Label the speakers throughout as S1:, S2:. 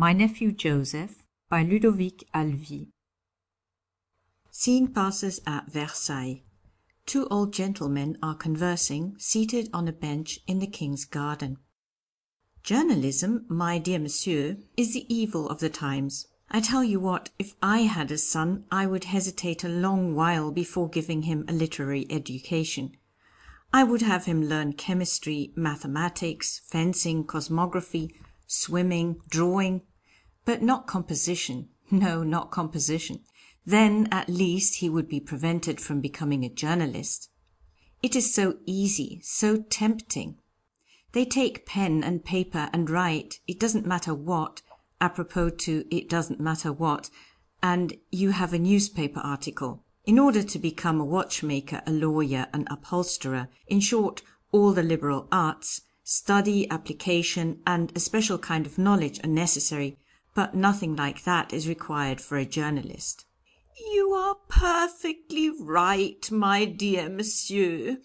S1: My nephew Joseph by Ludovic Halévy Scene passes at Versailles. Two old gentlemen are conversing, seated on a bench in the King's garden. Journalism, my dear monsieur, is the evil of the times. I tell you what, if I had a son I would hesitate a long while before giving him a literary education. I would have him learn chemistry, mathematics, fencing, cosmography, swimming, drawing, but not composition. No, not composition. Then at least he would be prevented from becoming a journalist. It is so easy, so tempting. They take pen and paper and write, it doesn't matter what, apropos to it doesn't matter what, and you have a newspaper article. In order to become a watchmaker, a lawyer, an upholsterer, in short, all the liberal arts, study, application, and a special kind of knowledge are necessary, but nothing like that is required for a journalist.
S2: You are perfectly right, my dear monsieur.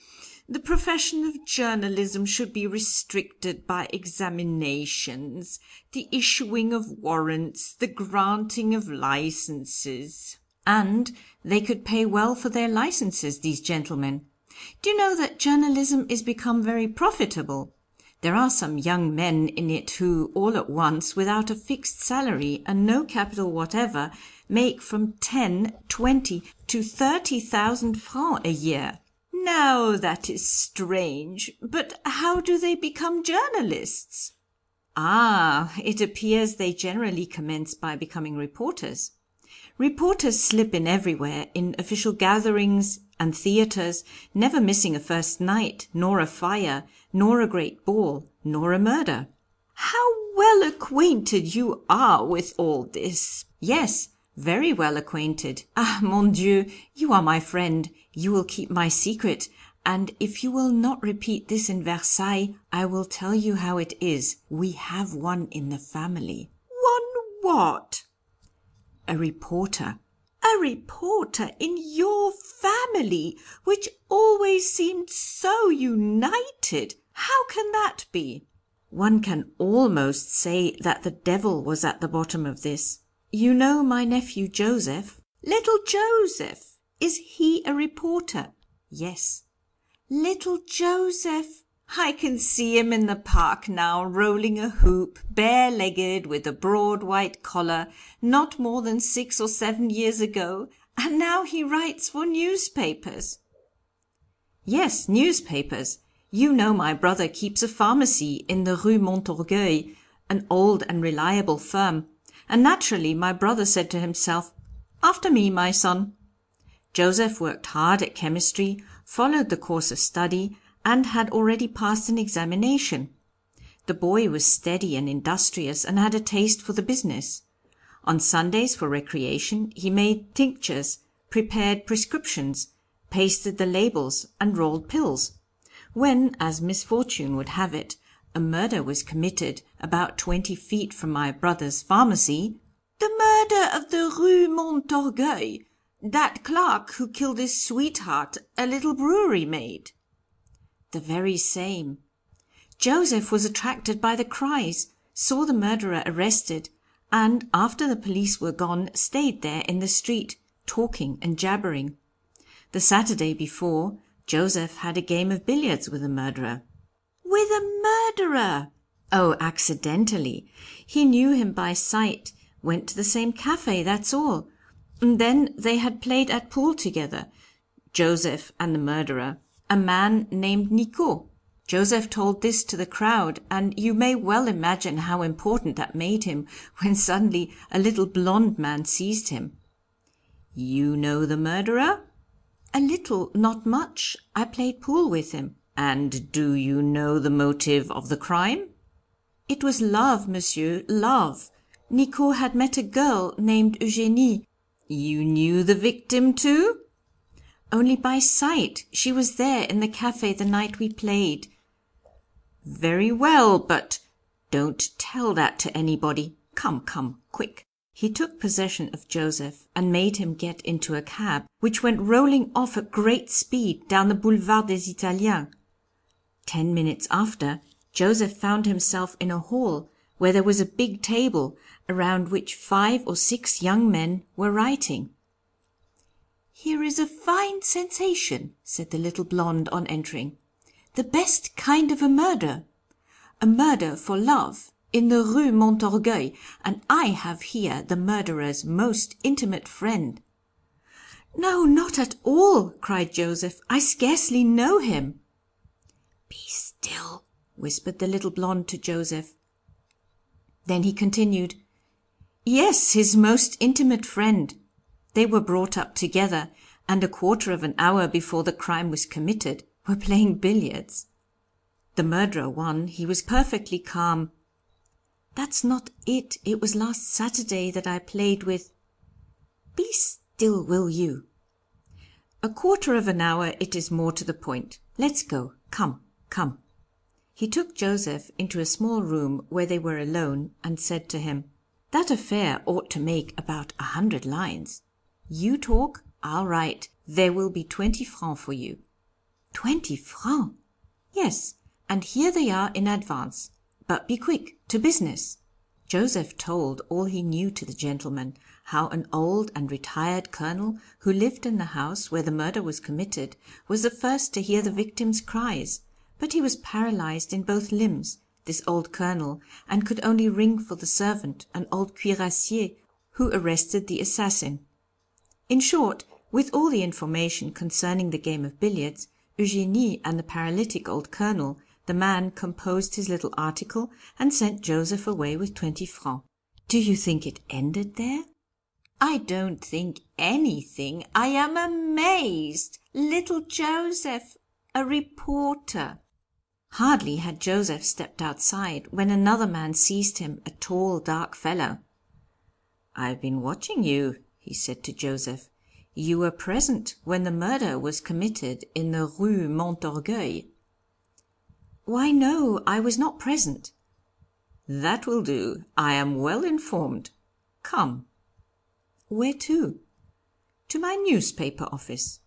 S2: The profession of journalism should be restricted by examinations, the issuing of warrants, the granting of licenses.
S1: And they could pay well for their licenses, these gentlemen. Do you know that journalism is become very profitable? There are some young men in it who, all at once, without a fixed salary and no capital whatever, make from ten, twenty, to thirty thousand francs a year.
S2: Now that is strange. But how do they become journalists?
S1: Ah, it appears they generally commence by becoming reporters. Reporters slip in everywhere, in official gatherings and theatres, never missing a first night, nor a fire, nor a great ball, nor a murder.
S2: How well acquainted you are with all this.
S1: Yes, very well acquainted. Ah, mon Dieu, you are my friend, you will keep my secret, and if you will not repeat this in Versailles, I will tell you how it is. We have one in the family.
S2: One what?
S1: A reporter.
S2: A reporter in your family, which always seemed so united. How can that be?
S1: One can almost say that the devil was at the bottom of this. You know my nephew Joseph?
S2: Little Joseph. Is he a reporter?
S1: Yes.
S2: Little Joseph. I can see him in the park now, rolling a hoop, bare legged, with a broad white collar, not more than six or seven years ago, and now he writes for newspapers.
S1: Yes, newspapers. You know my brother keeps a pharmacy in the Rue Montorgueil, an old and reliable firm and naturally my brother said to himself, After me, my son. Joseph worked hard at chemistry, followed the course of study, and had already passed an examination. The boy was steady and industrious, and had a taste for the business. On Sundays for recreation he made tinctures, prepared prescriptions, pasted the labels, and rolled pills. When, as misfortune would have it, a murder was committed about twenty feet from my brother's pharmacy."
S2: "The murder of the Rue Montorgueil that clerk who killed his sweetheart, a little brewery maid?"
S1: "The very same. Joseph was attracted by the cries, saw the murderer arrested, and after the police were gone stayed there in the street, talking and jabbering. The Saturday before, Joseph had a game of billiards with the murderer.
S2: With a murderer?
S1: Oh, accidentally. He knew him by sight, went to the same café, that's all. And then they had played at pool together, Joseph and the murderer, a man named Nicot. Joseph told this to the crowd, and you may well imagine how important that made him when suddenly a little blond man seized him. You know the murderer? A little, not much. I played pool with him. And do you know the motive of the crime? It was love, monsieur, love. Nicot had met a girl named Eugénie. You knew the victim too? Only by sight. She was there in the café the night we played. Very well, but don't tell that to anybody. Come, come, quick. He took possession of Joseph and made him get into a cab, which went rolling off at great speed down the Boulevard des Italiens. Ten minutes after, Joseph found himself in a hall, where there was a big table around which five or six young men were writing.
S2: Here is a fine sensation, said the little blonde on entering. The best kind of a murder. A murder for love in the Rue Montorgueil, and I have here the murderer's most intimate friend. No, not at all, cried Joseph. I scarcely know him.
S1: Be still, whispered the little blonde to Joseph. Then he continued,
S2: Yes, his most intimate friend. They were brought up together, and a quarter of an hour before the crime was committed were playing billiards. The murderer won. He was perfectly calm.
S1: That's not it. It was last Saturday that I played with. Be still, will you?
S2: A quarter of an hour it is more to the point. Let's go. Come, come. He took Joseph into a small room where they were alone, and said to him, That affair ought to make about a hundred lines. You talk, I'll write. There will be twenty francs for you.
S1: Twenty francs?
S2: Yes, and here they are in advance. But be quick, to business. Joseph told all he knew to the gentleman, how an old and retired colonel, who lived in the house where the murder was committed, was the first to hear the victim's cries, but he was paralyzed in both limbs, this old colonel, and could only ring for the servant, an old cuirassier, who arrested the assassin. In short, with all the information concerning the game of billiards, Eugénie and the paralytic old colonel, the man composed his little article and sent Joseph away with twenty francs.
S1: Do you think it ended there?
S2: I don't think anything. I am amazed. Little Joseph, a reporter. Hardly had Joseph stepped outside when another man seized him, a tall, dark fellow. I've been watching you, he said to Joseph. You were present when the murder was committed in the Rue Montorgueil.
S1: Why, no, I was not present.
S2: That will do. I am well informed. Come.
S1: Where to?
S2: To my newspaper office.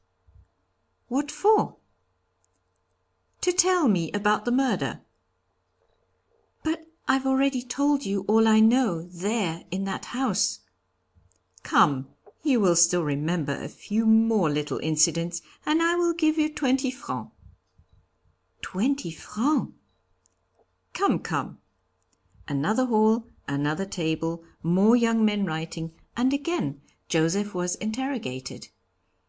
S1: What for?
S2: To tell me about the murder.
S1: But I've already told you all I know there in that house.
S2: Come, you will still remember a few more little incidents, and I will give you twenty francs.
S1: Twenty francs!
S2: Come, come. Another hall, another table, more young men writing, and again Joseph was interrogated.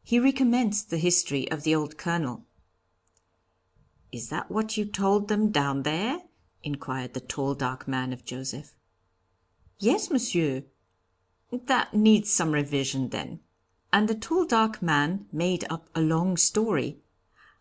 S2: He recommenced the history of the old colonel. Is that what you told them down there? inquired the tall dark man of Joseph. Yes, monsieur. That needs some revision then. And the tall dark man made up a long story,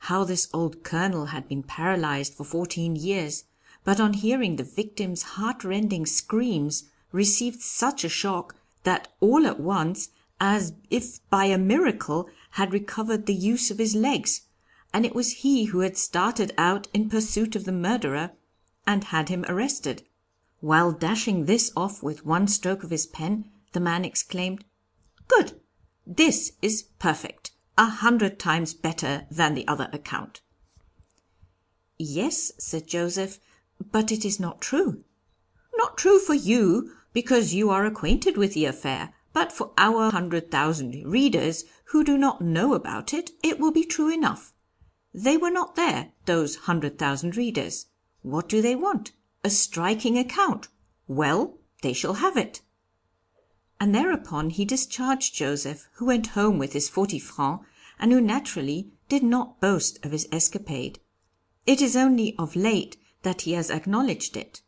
S2: how this old colonel had been paralyzed for fourteen years, but on hearing the victim's heart-rending screams, received such a shock that all at once, as if by a miracle, had recovered the use of his legs and it was he who had started out in pursuit of the murderer and had him arrested. While dashing this off with one stroke of his pen, the man exclaimed, Good! This is perfect! A hundred times better than the other account. Yes, said Joseph, but it is not true. Not true for you, because you are acquainted with the affair, but for our hundred thousand readers who do not know about it, it will be true enough. They were not there, those hundred thousand readers. What do they want? A striking account. Well, they shall have it. And thereupon he discharged Joseph, who went home with his forty francs, and who naturally did not boast of his escapade. It is only of late that he has acknowledged it.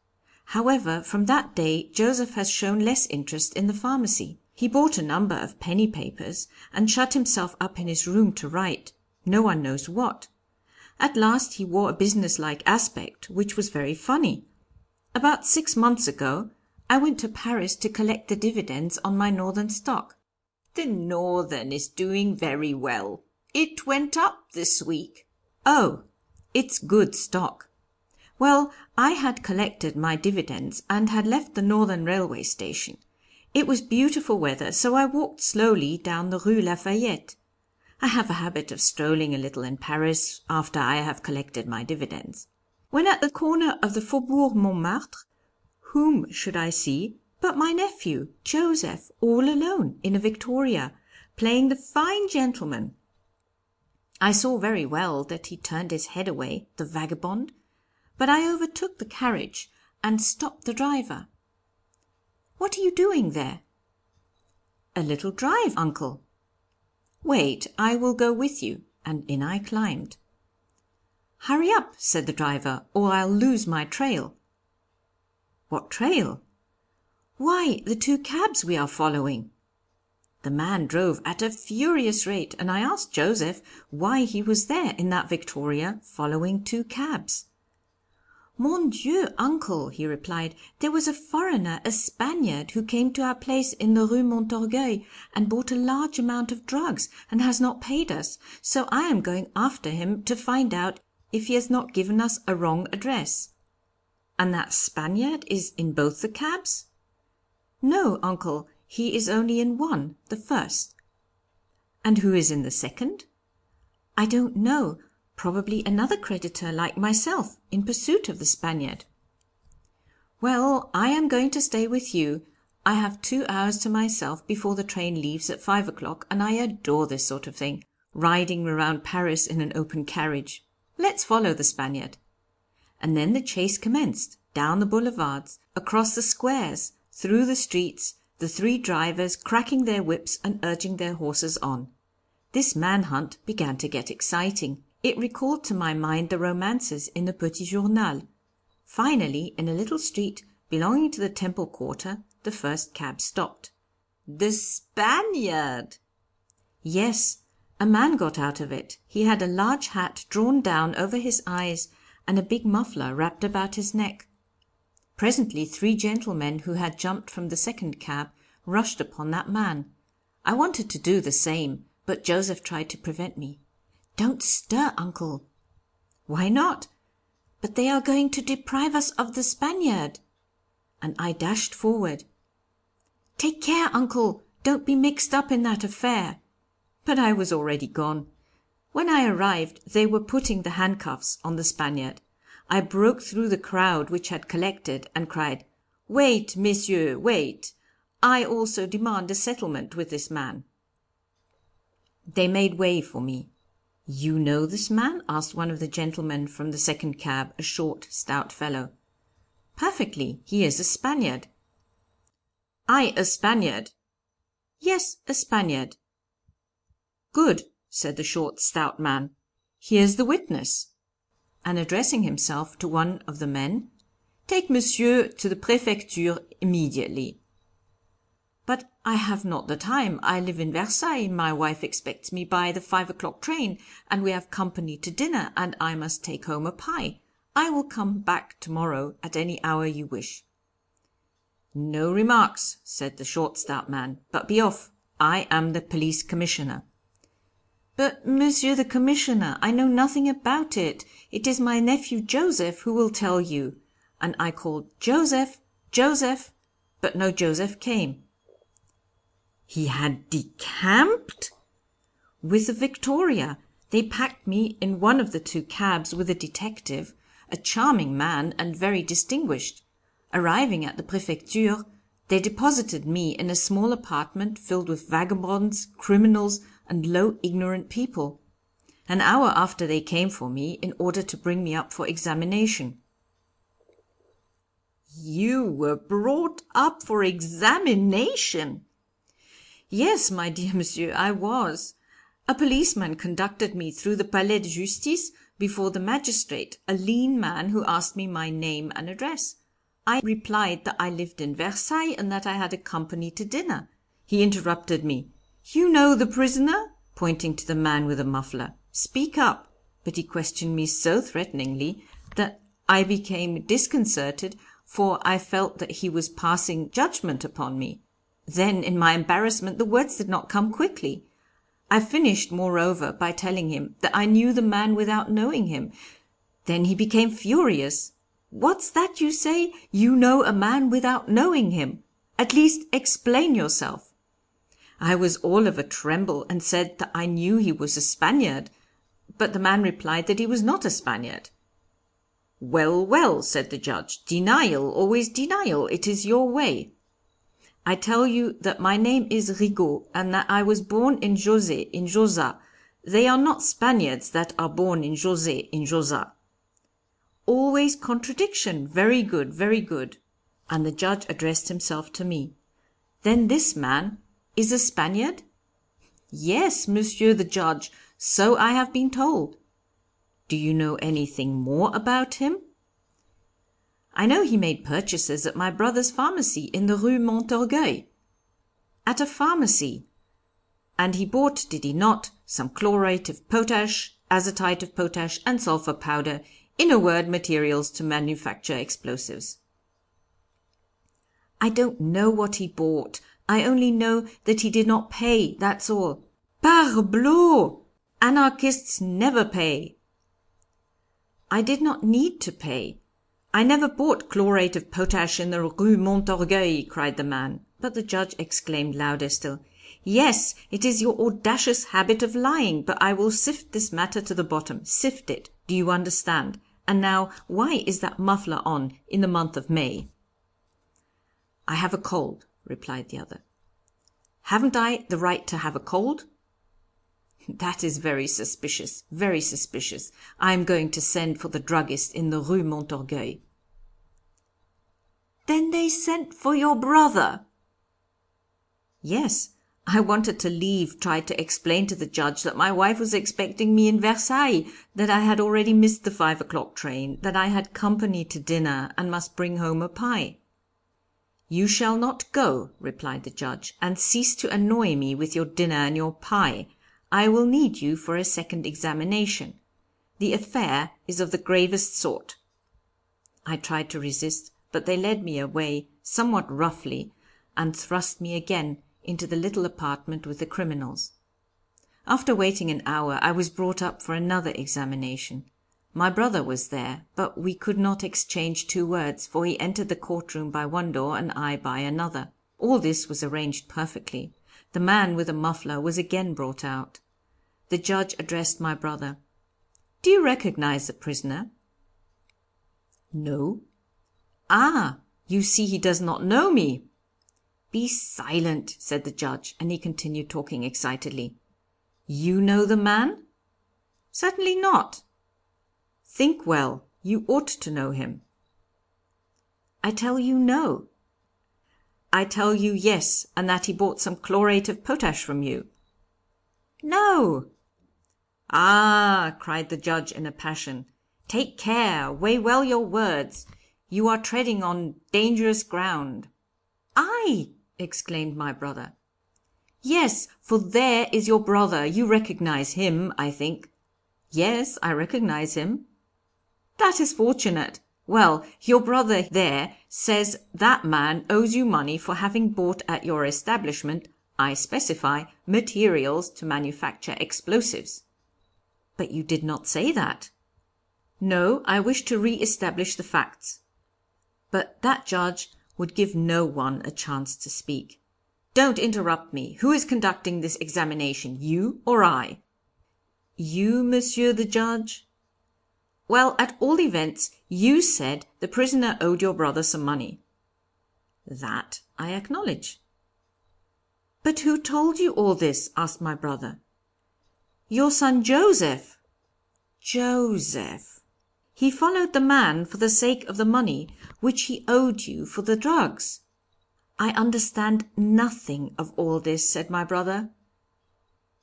S2: However, from that day Joseph has shown less interest in the pharmacy. He bought a number of penny papers, and shut himself up in his room to write, no one knows what. At last he wore a business like aspect, which was very funny. About six months ago I went to Paris to collect the dividends on my Northern stock. The Northern is doing very well. It went up this week. Oh, it's good stock. Well, I had collected my dividends and had left the Northern railway station. It was beautiful weather, so I walked slowly down the Rue Lafayette. I have a habit of strolling a little in Paris after I have collected my dividends. When at the corner of the Faubourg Montmartre,
S1: Whom should I see but my nephew, Joseph, all alone, in a victoria, playing the fine gentleman. I saw very well that he turned his head away, the vagabond, but I overtook the carriage and stopped the driver. What are you doing there? A little drive, uncle. Wait, I will go with you, and in I climbed. Hurry up, said the driver, or I'll lose my trail. What trail? Why, the two cabs we are following. The man drove at a furious rate, and I asked Joseph why he was there in that victoria following two cabs. Mon Dieu, uncle, he replied, there was a foreigner, a Spaniard, who came to our place in the Rue Montorgueil and bought a large amount of drugs and has not paid us, so I am going after him to find out if he has not given us a wrong address. And that Spaniard is in both the cabs? No, uncle, he is only in one, the first. And who is in the second? I don't know. Probably another creditor like myself, in pursuit of the Spaniard. Well, I am going to stay with you. I have two hours to myself before the train leaves at five o'clock, and I adore this sort of thing, riding around Paris in an open carriage. Let's follow the Spaniard. And then the chase commenced, down the boulevards, across the squares, through the streets, the three drivers cracking their whips and urging their horses on. This man hunt began to get exciting. It recalled to my mind the romances in the Petit Journal. Finally, in a little street belonging to the Temple quarter, the first cab stopped.
S2: The Spaniard!
S1: Yes, a man got out of it. He had a large hat drawn down over his eyes and a big muffler wrapped about his neck. Presently three gentlemen who had jumped from the second cab rushed upon that man. I wanted to do the same, but Joseph tried to prevent me. Don't stir, uncle. Why not? But they are going to deprive us of the Spaniard. And I dashed forward. Take care, uncle. Don't be mixed up in that affair. But I was already gone. When I arrived, they were putting the handcuffs on the Spaniard. I broke through the crowd which had collected, and cried, Wait, messieurs, wait. I also demand a settlement with this man. They made way for me. You know this man? asked one of the gentlemen from the second cab, a short, stout fellow. Perfectly. He is a Spaniard. I a Spaniard? Yes, a Spaniard. Good, said the short, stout man. Here's the witness. And addressing himself to one of the men, Take monsieur to the Prefecture immediately. But I have not the time. I live in Versailles. My wife expects me by the five o'clock train, and we have company to dinner, and I must take home a pie. I will come back to-morrow at any hour you wish. No remarks, said the short stout man, but be off. I am the police commissioner. But, monsieur the commissioner, I know nothing about it. It is my nephew Joseph who will tell you. And I called Joseph, Joseph, but no Joseph came. He had decamped? With the Victoria. They packed me in one of the two cabs with a detective, a charming man and very distinguished. Arriving at the Prefecture, they deposited me in a small apartment filled with vagabonds, criminals, and low ignorant people. An hour after they came for me in order to bring me up for examination.
S2: You were brought up for examination?
S1: Yes, my dear monsieur, I was. A policeman conducted me through the Palais de Justice before the magistrate, a lean man who asked me my name and address. I replied that I lived in Versailles and that I had a company to dinner. He interrupted me. You know the prisoner? pointing to the man with the muffler. Speak up. But he questioned me so threateningly that I became disconcerted, for I felt that he was passing judgment upon me. Then, in my embarrassment, the words did not come quickly. I finished, moreover, by telling him that I knew the man without knowing him. Then he became furious. What's that you say? You know a man without knowing him. At least explain yourself. I was all of a tremble, and said that I knew he was a Spaniard, but the man replied that he was not a Spaniard.
S2: Well, well, said the Judge, denial, always denial, it is your way. I tell you that my name is Rigaud, and that I was born in José, in Joza. They are not Spaniards that are born in José, in Joza. Always contradiction, very good, very good. And the Judge addressed himself to me. Then this man is a Spaniard? Yes, Monsieur the Judge, so I have been told. Do you know anything more about him? I know he made purchases at my brother's pharmacy in the Rue Montorgueil. At a pharmacy. And he bought, did he not, some chlorate of potash, azotite of potash, and sulphur powder, in a word, materials to manufacture explosives. I don't know what he bought. I only know that he did not pay, that's all. Parbleu! Anarchists never pay. I did not need to pay. I never bought chlorate of potash in the Rue Montorgueil, cried the man. But the judge exclaimed louder still, Yes, it is your audacious habit of lying, but I will sift this matter to the bottom. Sift it. Do you understand? And now, why is that muffler on in the month of May? I have a cold, replied the other. Haven't I the right to have a cold? That is very suspicious, very suspicious. I am going to send for the druggist in the Rue Montorgueil. Then they sent for your brother? Yes. I wanted to leave, tried to explain to the judge that my wife was expecting me in Versailles, that I had already missed the five o'clock train, that I had company to dinner, and must bring home a pie. You shall not go, replied the judge, and cease to annoy me with your dinner and your pie. I will need you for a second examination. The affair is of the gravest sort. I tried to resist, but they led me away, somewhat roughly, and thrust me again into the little apartment with the criminals. After waiting an hour, I was brought up for another examination. My brother was there, but we could not exchange two words, for he entered the courtroom by one door and I by another. All this was arranged perfectly. The man with a muffler was again brought out. The judge addressed my brother. Do you recognize the prisoner? No. Ah, you see he does not know me. Be silent, said the judge, and he continued talking excitedly. You know the man? Certainly not. Think well. You ought to know him. I tell you no. I tell you yes, and that he bought some chlorate of potash from you. No. Ah, cried the judge in a passion, take care, weigh well your words. You are treading on dangerous ground. I, exclaimed my brother. Yes, for there is your brother. You recognize him, I think. Yes, I recognize him. That is fortunate. Well, your brother there says that man owes you money for having bought at your establishment, I specify, materials to manufacture explosives. But you did not say that. No, I wish to re-establish the facts. But that judge would give no one a chance to speak. Don't interrupt me. Who is conducting this examination, you or I? You, monsieur the judge? Well, at all events, you said the prisoner owed your brother some money. That I acknowledge. But who told you all this? asked my brother. Your son Joseph. Joseph. He followed the man for the sake of the money which he owed you for the drugs. I understand nothing of all this, said my brother.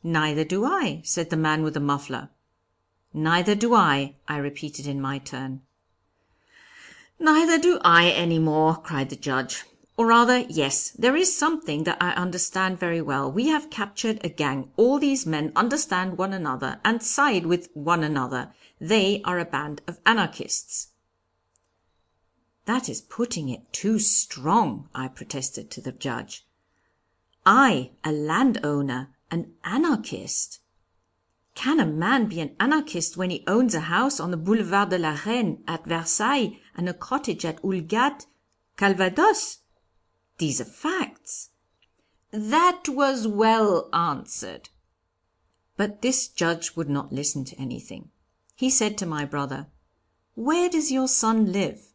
S2: Neither do I, said the man with the muffler. Neither do I, I repeated in my turn. Neither do I any more, cried the judge. Or rather, yes, there is something that I understand very well. We have captured a gang. All these men understand one another and side with one another. They are a band of anarchists. That is putting it too strong, I protested to the judge. I, a landowner, an anarchist. Can a man be an anarchist when he owns a house on the Boulevard de la Reine at Versailles and a cottage at Houlgate, Calvados? These are facts. That was well answered. But this judge would not listen to anything. He said to my brother,
S1: Where does your son live?"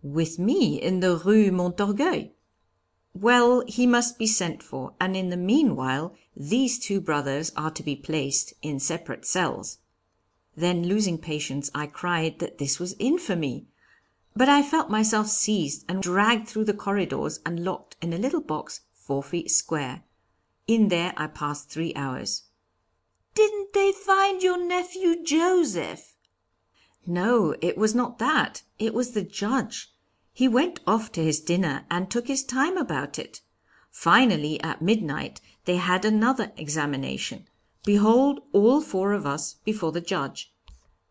S1: "With me in the Rue Montorgueil." "Well, he must be sent for, and in the meanwhile these two brothers are to be placed in separate cells." Then losing patience, I cried that this was infamy. But I felt myself seized and dragged through the corridors and locked in a little box four feet square. In there I passed three hours.
S2: "Didn't they find your nephew Joseph?"
S1: No, it was not that, it was the Judge. He went off to his dinner and took his time about it. Finally, at midnight, they had another examination. Behold all four of us before the Judge.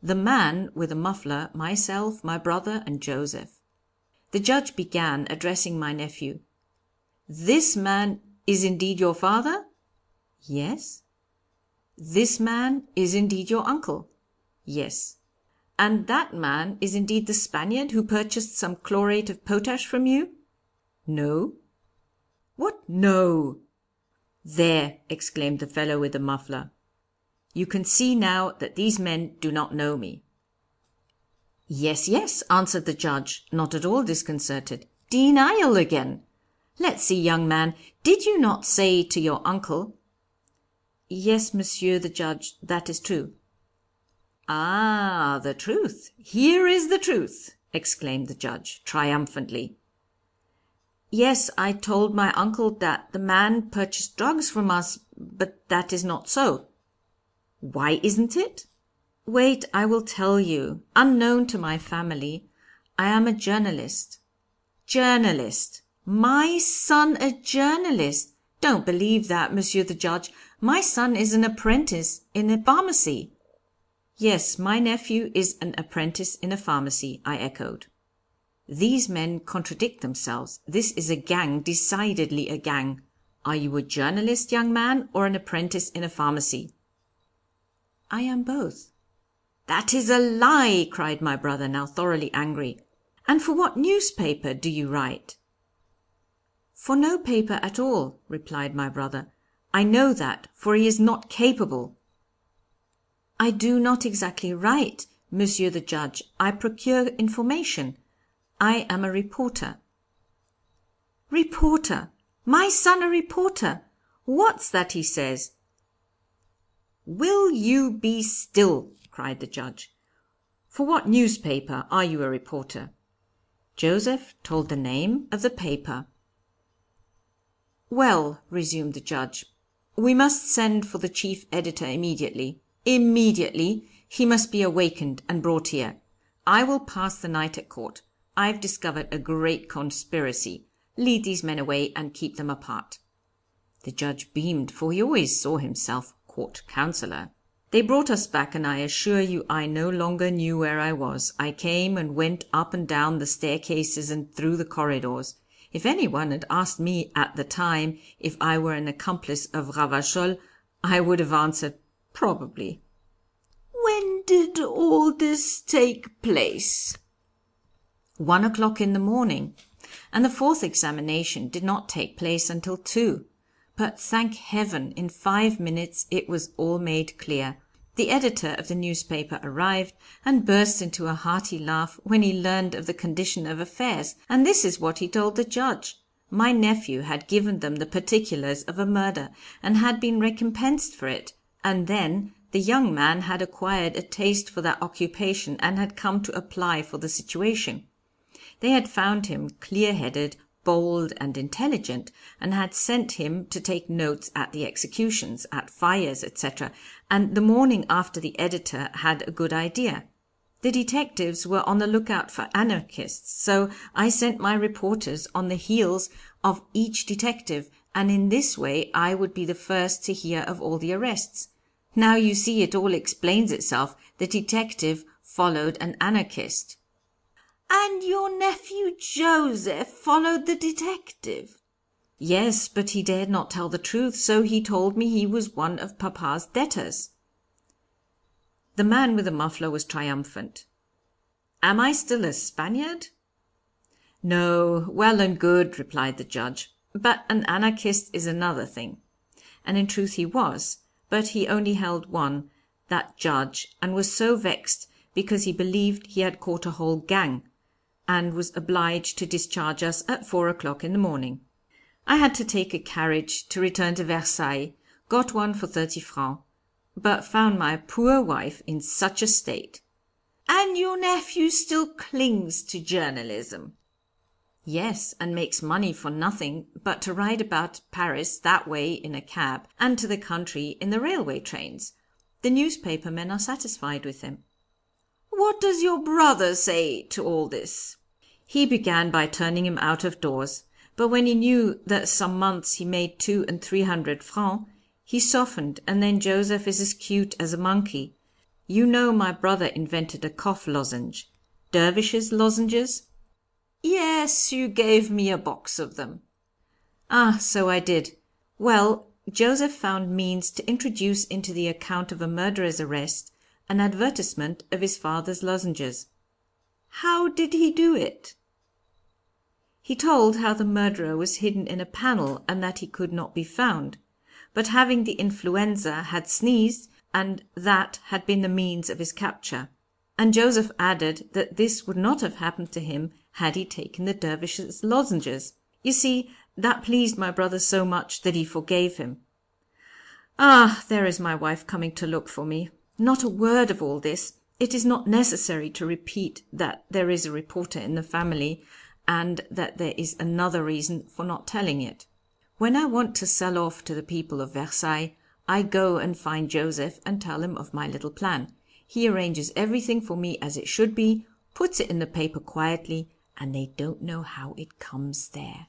S1: The man with the muffler, myself, my brother, and Joseph. The Judge began, addressing my nephew. "This man is indeed your father?" "Yes." "This man is indeed your uncle?" "Yes." "And that man is indeed the Spaniard who purchased some chlorate of potash from you?" "No." "What no?" "There!" exclaimed the fellow with the muffler. "You can see now that these men do not know me." "Yes, yes," answered the Judge, not at all disconcerted. "Denial again! Let's see, young man, did you not say to your uncle "Yes, Monsieur the Judge, that is true." "Ah, the truth! Here is the truth!" exclaimed the Judge, triumphantly. "Yes, I told my uncle that the man purchased drugs from us, but that is not so." "Why isn't it?" "Wait, I will tell you. Unknown to my family, I am a journalist." "Journalist! My son a journalist! Don't believe that, Monsieur the Judge. My son is an apprentice in a pharmacy." "Yes, my nephew is an apprentice in a pharmacy," I echoed. "These men contradict themselves. This is a gang, decidedly a gang. Are you a journalist, young man, or an apprentice in a pharmacy?" "I am both." "That is a lie!" cried my brother, now thoroughly angry. "And for what newspaper do you write?" "For no paper at all," replied my brother. "I know that, for he is not capable." "I do not exactly write, Monsieur the Judge, I procure information. I am a reporter." "Reporter! My son a reporter! What's that he says?" "Will you be still?" cried the Judge. "For what newspaper are you a reporter?" Joseph told the name of the paper. "Well," resumed the Judge, "we must send for the chief editor immediately. Immediately! He must be awakened and brought here. I will pass the night at court. I've discovered a great conspiracy. Lead these men away and keep them apart." The Judge beamed, for he always saw himself court councillor. They brought us back, and I assure you I no longer knew where I was. I came and went up and down the staircases and through the corridors. If anyone had asked me at the time if I were an accomplice of Ravachol, I would have answered Probably."
S2: "When did all this take place?"
S1: "One o'clock in the morning, and the fourth examination did not take place until two. But, thank heaven, in five minutes it was all made clear. The editor of the newspaper arrived, and burst into a hearty laugh when he learned of the condition of affairs, and this is what he told the Judge. My nephew had given them the particulars of a murder, and had been recompensed for it. And then the young man had acquired a taste for that occupation and had come to apply for the situation. They had found him clear headed, bold, and intelligent, and had sent him to take notes at the executions, at fires, etc., and the morning after the editor had a good idea. The detectives were on the lookout for anarchists, so I sent my reporters on the heels of each detective, and in this way I would be the first to hear of all the arrests. Now you see it all explains itself. The detective followed an anarchist."
S2: "And your nephew Joseph followed the detective?"
S1: "Yes, but he dared not tell the truth, so he told me he was one of papa's debtors." The man with the muffler was triumphant. "Am I still a Spaniard?" "No, well and good," replied the Judge, "but an anarchist is another thing." And in truth he was but he only held one, that Judge, and was so vexed because he believed he had caught a whole gang, and was obliged to discharge us at four o'clock in the morning. I had to take a carriage to return to Versailles, got one for thirty francs, but found my poor wife in such a state." "And your nephew still clings to journalism?" "Yes, and makes money for nothing but to ride about Paris that way in a cab, and to the country in the railway trains. The newspaper men are satisfied with him."
S2: "What does your brother say to all this?"
S1: "He began by turning him out of doors, but when he knew that some months he made two and three hundred francs, he softened, and then Joseph is as cute as a monkey. You know my brother invented a cough lozenge Dervishes' lozenges?"
S2: "Yes, you gave me a box of them."
S1: "Ah, so I did. Well, Joseph found means to introduce into the account of a murderer's arrest an advertisement of his father's lozenges."
S2: "How did he do it?"
S1: "He told how the murderer was hidden in a panel and that he could not be found, but having the influenza had sneezed, and that had been the means of his capture. And Joseph added that this would not have happened to him had he taken the dervish's lozenges. You see, that pleased my brother so much that he forgave him. Ah, there is my wife coming to look for me. Not a word of all this. It is not necessary to repeat that there is a reporter in the family, and that there is another reason for not telling it. When I want to sell off to the people of Versailles, I go and find Joseph and tell him of my little plan. He arranges everything for me as it should be, puts it in the paper quietly, and they don't know how it comes there.